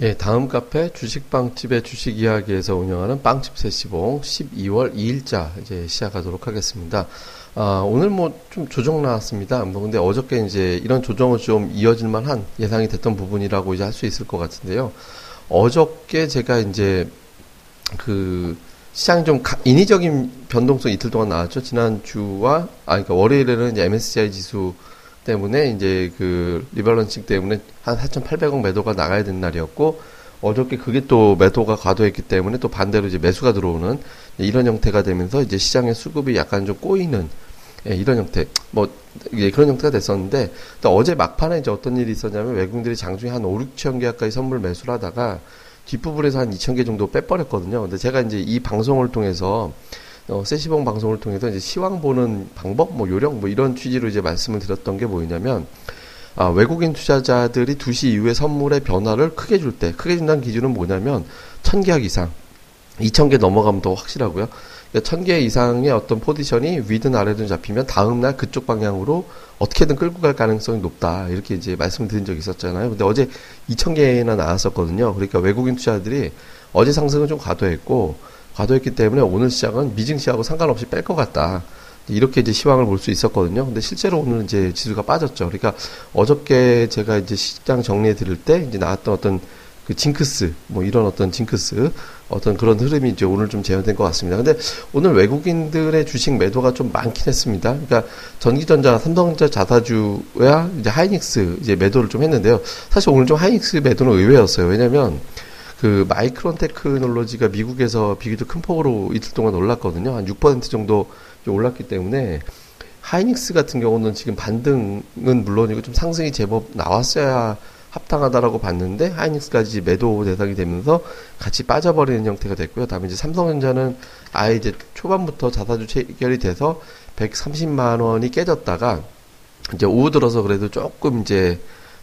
예, 다음 카페 주식빵집의 주식 이야기에서 운영하는 빵집 세시봉 12월 2일자 이제 시작하도록 하겠습니다. 아, 오늘 뭐 좀 조정 나왔습니다. 뭐 근데 어저께 이제 이런 조정은 좀 이어질 만한 예상이 됐던 부분이라고 이제 할 수 있을 것 같은데요. 어저께 제가 이제 그 시장이 좀 인위적인 변동성 이틀 동안 나왔죠. 지난주와, 아, 그러니까 월요일에는 이제 MSCI 지수 때문에 이제 그 리밸런싱 때문에 한 4,800억 매도가 나가야 되는 날이었고 어저께 그게 또 매도가 과도했기 때문에 또 반대로 이제 매수가 들어오는 이런 형태가 되면서 이제 시장의 수급이 약간 좀 꼬이는 예, 이런 형태 뭐 예, 그런 형태가 됐었는데 또 어제 막판에 이제 어떤 일이 있었냐면 외국인들이 장중에 한 5, 6천 개 가까이 선물 매수를 하다가 뒷부분에서 한 2천 개 정도 빼버렸거든요. 근데 제가 이제 이 방송을 통해서 어, 세시봉 방송을 통해서 이제 시황 보는 방법, 뭐 요령, 뭐 이런 취지로 이제 말씀을 드렸던 게 뭐냐면, 아, 외국인 투자자들이 2시 이후에 선물의 변화를 크게 줄 때, 크게 준다는 기준은 뭐냐면, 1000계약 이상, 2000개 넘어가면 더 확실하고요. 그러니까 1000개 이상의 어떤 포지션이 위든 아래든 잡히면 다음날 그쪽 방향으로 어떻게든 끌고 갈 가능성이 높다. 이렇게 이제 말씀을 드린 적이 있었잖아요. 근데 어제 2000개나 나왔었거든요. 그러니까 외국인 투자들이 어제 상승은 좀 과도했고, 과도했기 때문에 오늘 시장은 미증시하고 상관없이 뺄 것 같다. 이렇게 이제 시황을 볼 수 있었거든요. 근데 실제로 오늘 이제 지수가 빠졌죠. 그러니까 어저께 제가 이제 시장 정리해 드릴 때 이제 나왔던 어떤 그 징크스, 뭐 이런 어떤 징크스, 어떤 그런 흐름이 이제 오늘 좀 재현된 것 같습니다. 근데 오늘 외국인들의 주식 매도가 좀 많긴 했습니다. 그러니까 전기전자, 삼성전자 자사주야 이제 하이닉스 이제 매도를 좀 했는데요. 사실 오늘 좀 하이닉스 매도는 의외였어요. 왜냐면 그 마이크론 테크놀로지가 미국에서 비교적 큰 폭으로 이틀 동안 올랐거든요. 한 6% 정도 올랐기 때문에 하이닉스 같은 경우는 지금 반등은 물론이고 좀 상승이 제법 나왔어야 합당하다라고 봤는데 하이닉스까지 매도 대상이 되면서 같이 빠져버리는 형태가 됐고요. 다음에 이제 삼성전자는 아예 이제 초반부터 자사주 체결이 돼서 130만 원이 깨졌다가 이제 오후 들어서 그래도 조금 이제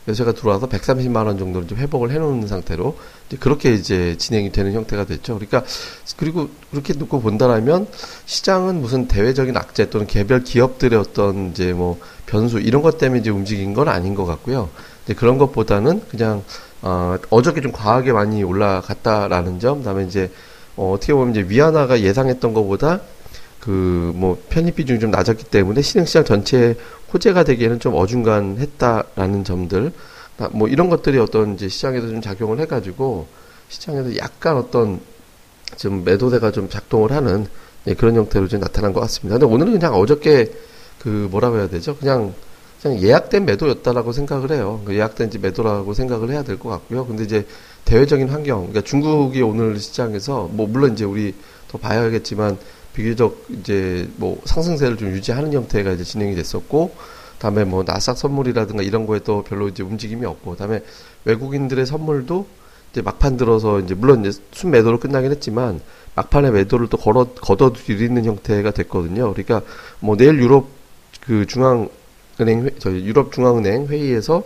매수가 들어와서 130만 원 정도를 좀 회복을 해놓는 상태로 이제 그렇게 이제 진행이 되는 형태가 됐죠. 그러니까 그리고 그렇게 놓고 본다라면 시장은 무슨 대외적인 악재 또는 개별 기업들의 어떤 이제 뭐 변수 이런 것 때문에 이제 움직인 건 아닌 것 같고요. 이제 그런 것보다는 그냥 어, 어저께 좀 과하게 많이 올라갔다라는 점, 그다음에 이제 어, 어떻게 보면 이제 위안화가 예상했던 것보다 그 뭐 편입 비중이 좀 낮았기 때문에 신흥시장 전체에 호재가 되기에는 좀 어중간했다라는 점들, 뭐 이런 것들이 어떤 이제 시장에서 좀 작용을 해가지고 시장에서 약간 어떤 좀 매도대가 좀 작동을 하는 네, 그런 형태로 좀 나타난 것 같습니다. 근데 오늘은 그냥 어저께 그 뭐라고 해야 되죠? 그냥 그냥 예약된 매도였다라고 생각을 해요. 그 예약된 이제 매도라고 생각을 해야 될 것 같고요. 근데 이제 대외적인 환경, 그러니까 중국이 오늘 시장에서 뭐 물론 이제 우리 더 봐야겠지만 비교적 이제 뭐 상승세를 좀 유지하는 형태가 이제 진행이 됐었고, 다음에 뭐 나삭 선물이라든가 이런 거에 또 별로 이제 움직임이 없고, 다음에 외국인들의 선물도 이제 막판 들어서 이제 물론 이제 순 매도로 끝나긴 했지만 막판에 매도를 또 걸어 걷어들이는 형태가 됐거든요. 그러니까 뭐 내일 유럽 그 중앙 은행 저희 유럽 중앙은행 회의에서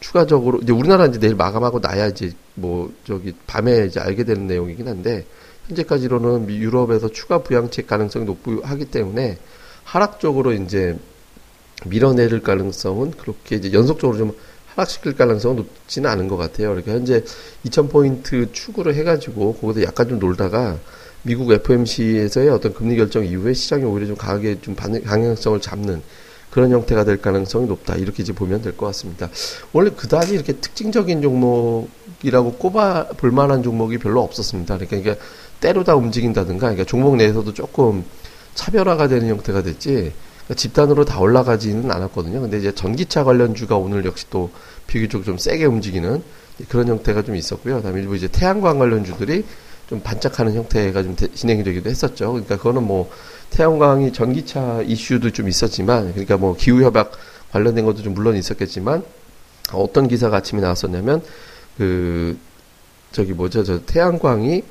추가적으로 이제 우리나라 이제 내일 마감하고 나야 이제 뭐 저기 밤에 이제 알게 되는 내용이긴 한데 현재까지로는 유럽에서 추가 부양책 가능성이 높고 하기 때문에 하락적으로 이제 밀어내릴 가능성은 그렇게 이제 연속적으로 좀 하락시킬 가능성은 높지는 않은 것 같아요. 그러니까 현재 2000포인트 추구를 해가지고 거기서 약간 좀 놀다가 미국 FMC에서의 어떤 금리 결정 이후에 시장이 오히려 좀 강하게 좀 방향성을 잡는 그런 형태가 될 가능성이 높다. 이렇게 이제 보면 될 것 같습니다. 원래 그다지 이렇게 특징적인 종목이라고 꼽아 볼 만한 종목이 별로 없었습니다. 그러니까 이게 때로다 움직인다든가, 그러니까 종목 내에서도 조금 차별화가 되는 형태가 됐지, 그러니까 집단으로 다 올라가지는 않았거든요. 근데 이제 전기차 관련주가 오늘 역시 또 비교적 좀 세게 움직이는 그런 형태가 좀 있었고요. 그다음에 일부 이제 태양광 관련주들이 좀 반짝하는 형태가 좀 진행이 되기도 했었죠. 그러니까 그거는 뭐 태양광이 전기차 이슈도 좀 있었지만, 그러니까 뭐 기후 협약 관련된 것도 좀 물론 있었겠지만 어떤 기사가 아침에 나왔었냐면 그 저기 뭐죠, 저 태양광이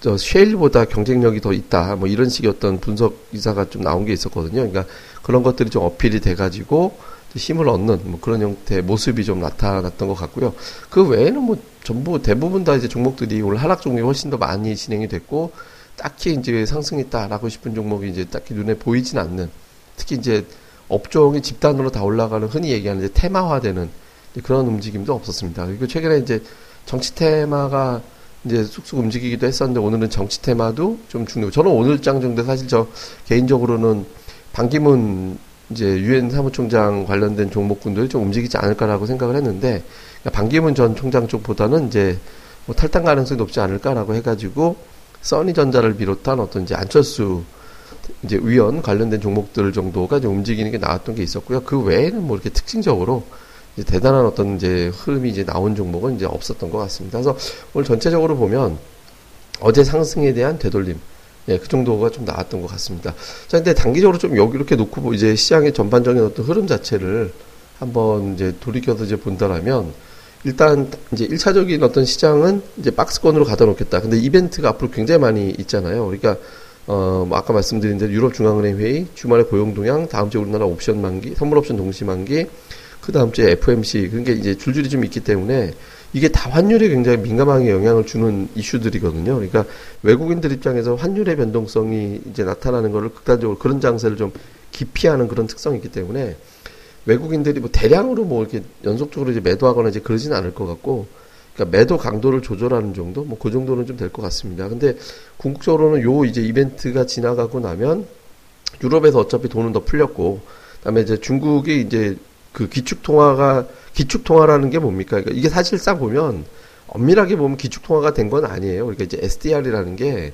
저 쉐일보다 경쟁력이 더 있다. 뭐 이런 식의 어떤 분석 기사가 좀 나온 게 있었거든요. 그러니까 그런 것들이 좀 어필이 돼 가지고 힘을 얻는 뭐 그런 형태의 모습이 좀 나타났던 것 같고요. 그 외에는 뭐 전부 대부분 다 이제 종목들이 오늘 하락 종목이 훨씬 더 많이 진행이 됐고 딱히 이제 상승했다라고 싶은 종목이 이제 딱히 눈에 보이진 않는 특히 이제 업종이 집단으로 다 올라가는 흔히 얘기하는 이제 테마화되는 그런 움직임도 없었습니다. 그리고 최근에 이제 정치 테마가 이제 쑥쑥 움직이기도 했었는데 오늘은 정치 테마도 좀 중요. 저는 오늘 장 정도 사실 저 개인적으로는 반기문 이제 유엔 사무총장 관련된 종목군들이 좀 움직이지 않을까라고 생각을 했는데 그러니까 반기문 전 총장 쪽보다는 이제 뭐 탈당 가능성이 높지 않을까라고 해가지고 써니전자를 비롯한 어떤 이제 안철수 이제 위원 관련된 종목들 정도가 이제 움직이는 게 나왔던 게 있었고요. 그 외에는 뭐 이렇게 특징적으로 이제 대단한 어떤 이제 흐름이 이제 나온 종목은 이제 없었던 것 같습니다. 그래서 오늘 전체적으로 보면 어제 상승에 대한 되돌림, 예, 그 정도가 좀 나왔던 것 같습니다. 자, 근데 단기적으로 좀 여기 이렇게 놓고 이제 시장의 전반적인 어떤 흐름 자체를 한번 이제 돌이켜서 이제 본다라면 일단 이제 일차적인 어떤 시장은 이제 박스권으로 가다 놓겠다. 근데 이벤트가 앞으로 굉장히 많이 있잖아요. 그러니까 어, 뭐 아까 말씀드린 대로 유럽 중앙은행 회의, 주말에 고용 동향, 다음 주에 우리나라 옵션 만기, 선물 옵션 동시 만기, 그 다음 주에 FMC 그런 게 이제 줄줄이 좀 있기 때문에 이게 다 환율에 굉장히 민감하게 영향을 주는 이슈들이거든요. 그러니까 외국인들 입장에서 환율의 변동성이 이제 나타나는 거를 극단적으로 그런 장세를 좀 기피하는 그런 특성이 있기 때문에 외국인들이 뭐 대량으로 뭐 이렇게 연속적으로 이제 매도하거나 이제 그러지는 않을 것 같고 그러니까 매도 강도를 조절하는 정도 뭐 그 정도는 좀 될 것 같습니다. 근데 궁극적으로는 요 이제 이벤트가 지나가고 나면 유럽에서 어차피 돈은 더 풀렸고 그다음에 이제 중국이 이제 그 기축 통화가 기축 통화라는 게 뭡니까? 그러니까 이게 사실상 보면 엄밀하게 보면 기축 통화가 된 건 아니에요. 그러니까 이제 SDR이라는 게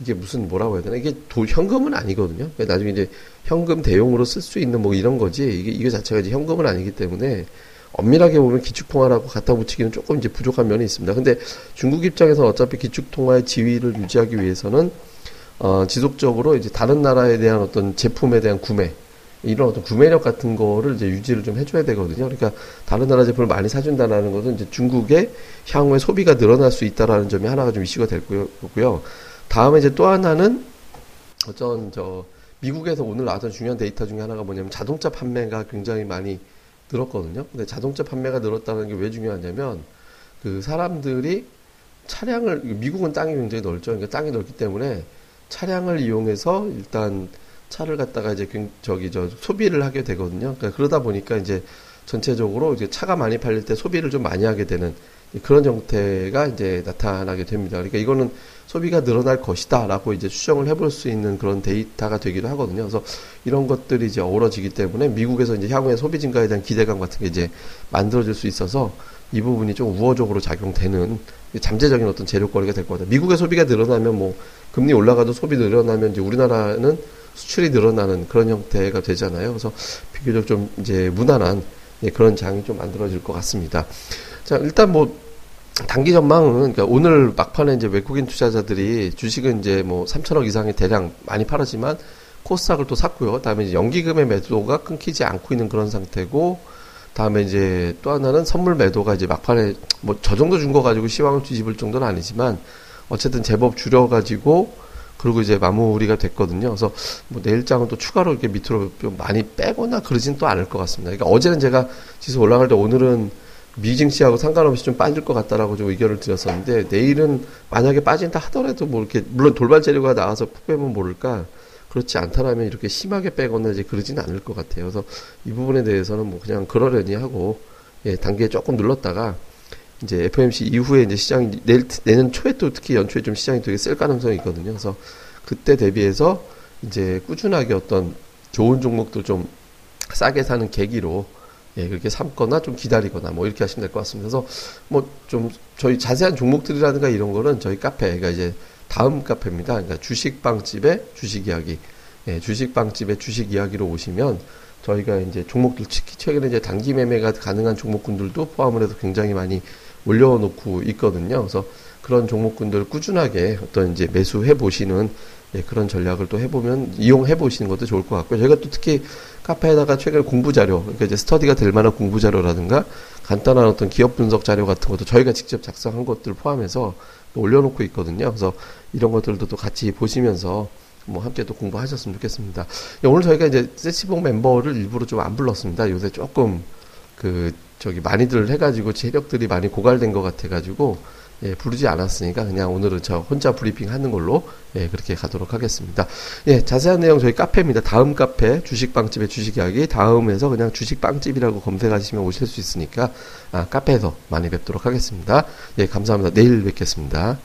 이게 무슨 뭐라고 해야 되나? 이게 도, 현금은 아니거든요. 그러니까 나중에 이제 현금 대용으로 쓸 수 있는 뭐 이런 거지. 이게 이게 자체가 이제 현금은 아니기 때문에 엄밀하게 보면 기축통화라고 갖다 붙이기는 조금 이제 부족한 면이 있습니다. 근데 중국 입장에서 어차피 기축통화의 지위를 유지하기 위해서는 어, 지속적으로 이제 다른 나라에 대한 어떤 제품에 대한 구매 이런 어떤 구매력 같은 거를 이제 유지를 좀 해줘야 되거든요. 그러니까 다른 나라 제품을 많이 사준다라는 것은 이제 중국의 향후에 소비가 늘어날 수 있다라는 점이 하나가 좀 이슈가 될 거고요. 다음에 이제 또 하나는 어쩐 저 미국에서 오늘 나왔던 중요한 데이터 중에 하나가 뭐냐면 자동차 판매가 굉장히 많이 늘었거든요. 근데 자동차 판매가 늘었다는 게 왜 중요하냐면 그 사람들이 차량을 미국은 땅이 굉장히 넓죠. 그러니까 땅이 넓기 때문에 차량을 이용해서 일단 차를 갖다가 이제 저기 저 소비를 하게 되거든요. 그러니까 그러다 보니까 이제 전체적으로 이제 차가 많이 팔릴 때 소비를 좀 많이 하게 되는 그런 형태가 이제 나타나게 됩니다. 그러니까 이거는 소비가 늘어날 것이다라고 이제 추정을 해볼 수 있는 그런 데이터가 되기도 하거든요. 그래서 이런 것들이 이제 어우러지기 때문에 미국에서 이제 향후에 소비 증가에 대한 기대감 같은 게 이제 만들어질 수 있어서 이 부분이 좀 우호적으로 작용되는 잠재적인 어떤 재료거리가 될 겁니다. 미국의 소비가 늘어나면 뭐 금리 올라가도 소비 늘어나면 이제 우리나라는 수출이 늘어나는 그런 형태가 되잖아요. 그래서 비교적 좀 이제 무난한 예, 그런 장이 좀 만들어질 것 같습니다. 자, 일단 뭐 단기 전망은 그러니까 오늘 막판에 이제 외국인 투자자들이 주식은 이제 뭐 3천억 이상의 대량 많이 팔았지만 코스닥을 또 샀고요. 그 다음에 이제 연기금의 매도가 끊기지 않고 있는 그런 상태고 다음에 이제 또 하나는 선물 매도가 이제 막판에 뭐 저 정도 준 거 가지고 시황을 뒤집을 정도는 아니지만 어쨌든 제법 줄여가지고 그리고 이제 마무리가 됐거든요. 그래서 뭐 내일장은 또 추가로 이렇게 밑으로 좀 많이 빼거나 그러진 또 않을 것 같습니다. 그러니까 어제는 제가 지수 올라갈 때 오늘은 미징 씨하고 상관없이 좀 빠질 것 같다라고 좀 의견을 드렸었는데 내일은 만약에 빠진다 하더라도 뭐 이렇게 물론 돌발 재료가 나와서 푹 빼면 모를까 그렇지 않다라면 이렇게 심하게 빼거나 이제 그러지는 않을 것 같아요. 그래서 이 부분에 대해서는 뭐 그냥 그러려니 하고 예, 단계에 조금 눌렀다가 이제 FMC 이후에 이제 시장이 내일, 내년 초에 또 특히 연초에 좀 시장이 되게 쓸 가능성이 있거든요. 그래서 그때 대비해서 이제 꾸준하게 어떤 좋은 종목들 좀 싸게 사는 계기로 예, 그렇게 삼거나 좀 기다리거나 뭐 이렇게 하시면 될 것 같습니다. 그래서 뭐 좀 저희 자세한 종목들이라든가 이런 거는 저희 카페가 이제 다음 카페입니다. 그러니까 주식빵집의 주식 이야기. 예, 주식빵집의 주식 이야기로 오시면 저희가 이제 종목들 최근에 이제 단기 매매가 가능한 종목군들도 포함을 해서 굉장히 많이 올려놓고 있거든요. 그래서 그런 종목군들 꾸준하게 어떤 이제 매수해 보시는 예, 그런 전략을 또 해보면 이용해 보시는 것도 좋을 것 같고요. 저희가 또 특히 카페에다가 최근 공부 자료, 그러니까 이제 스터디가 될 만한 공부 자료라든가 간단한 어떤 기업 분석 자료 같은 것도 저희가 직접 작성한 것들 포함해서 올려놓고 있거든요. 그래서 이런 것들도 또 같이 보시면서 뭐 함께 또 공부하셨으면 좋겠습니다. 예, 오늘 저희가 이제 세치봉 멤버를 일부러 좀 안 불렀습니다. 요새 조금 그 저기 많이들 해가지고 체력들이 많이 고갈된 것 같아가지고 예, 부르지 않았으니까 그냥 오늘은 저 혼자 브리핑 하는 걸로 예, 그렇게 가도록 하겠습니다. 예, 자세한 내용 저희 카페입니다. 다음 카페 주식빵집의 주식 이야기 다음에서 그냥 주식빵집이라고 검색하시면 오실 수 있으니까 아, 카페에서 많이 뵙도록 하겠습니다. 예, 감사합니다. 내일 뵙겠습니다.